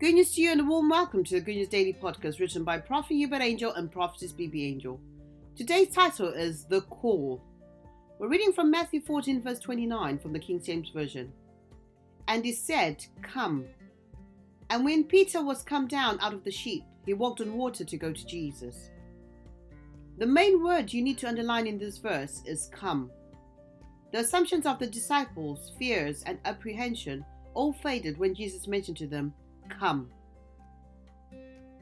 Good news to you and a warm welcome to the Good News Daily podcast written by Prophet Uebert Angel and Prophetess BB Angel. Today's title is The Call. We're reading from Matthew 14, verse 29 from the King James Version. And he said, Come. And when Peter was come down out of the sheep, he walked on water to go to Jesus. The main word you need to underline in this verse is come. The assumptions of the disciples, fears, and apprehension all faded when Jesus mentioned to them, Come.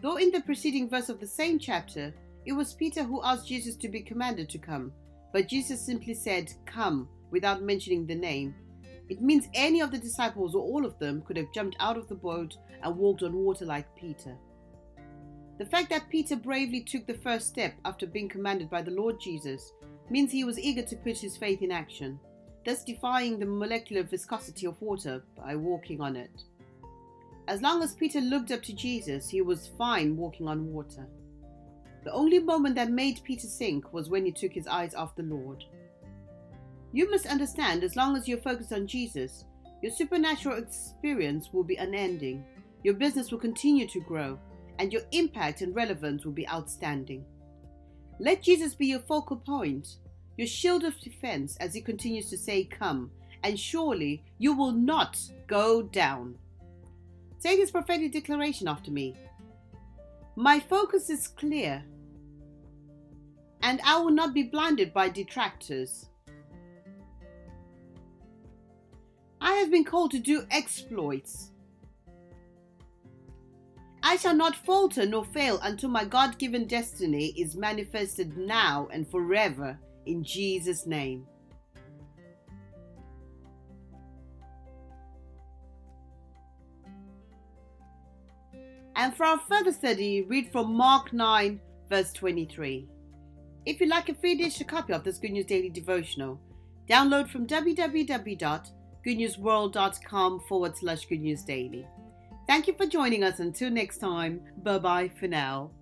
Though in the preceding verse of the same chapter, it was Peter who asked Jesus to be commanded to come, but Jesus simply said, Come, without mentioning the name. It means any of the disciples or all of them could have jumped out of the boat and walked on water like Peter. The fact that Peter bravely took the first step after being commanded by the Lord Jesus means he was eager to put his faith in action, thus defying the molecular viscosity of water by walking on it. As long as Peter looked up to Jesus, he was fine walking on water. The only moment that made Peter sink was when he took his eyes off the Lord. You must understand, as long as you're focused on Jesus, your supernatural experience will be unending, your business will continue to grow, and your impact and relevance will be outstanding. Let Jesus be your focal point, your shield of defense as he continues to say, Come, and surely you will not go down. Say this prophetic declaration after me. My focus is clear, and I will not be blinded by detractors. I have been called to do exploits. I shall not falter nor fail until my God given destiny is manifested now and forever in Jesus' name. And for our further study, read from Mark 9, verse 23. If you'd like a free digital copy of this Good News Daily Devotional, download from www.goodnewsworld.com forward slash Good News Daily. Thank you for joining us. Until next time, bye bye for now.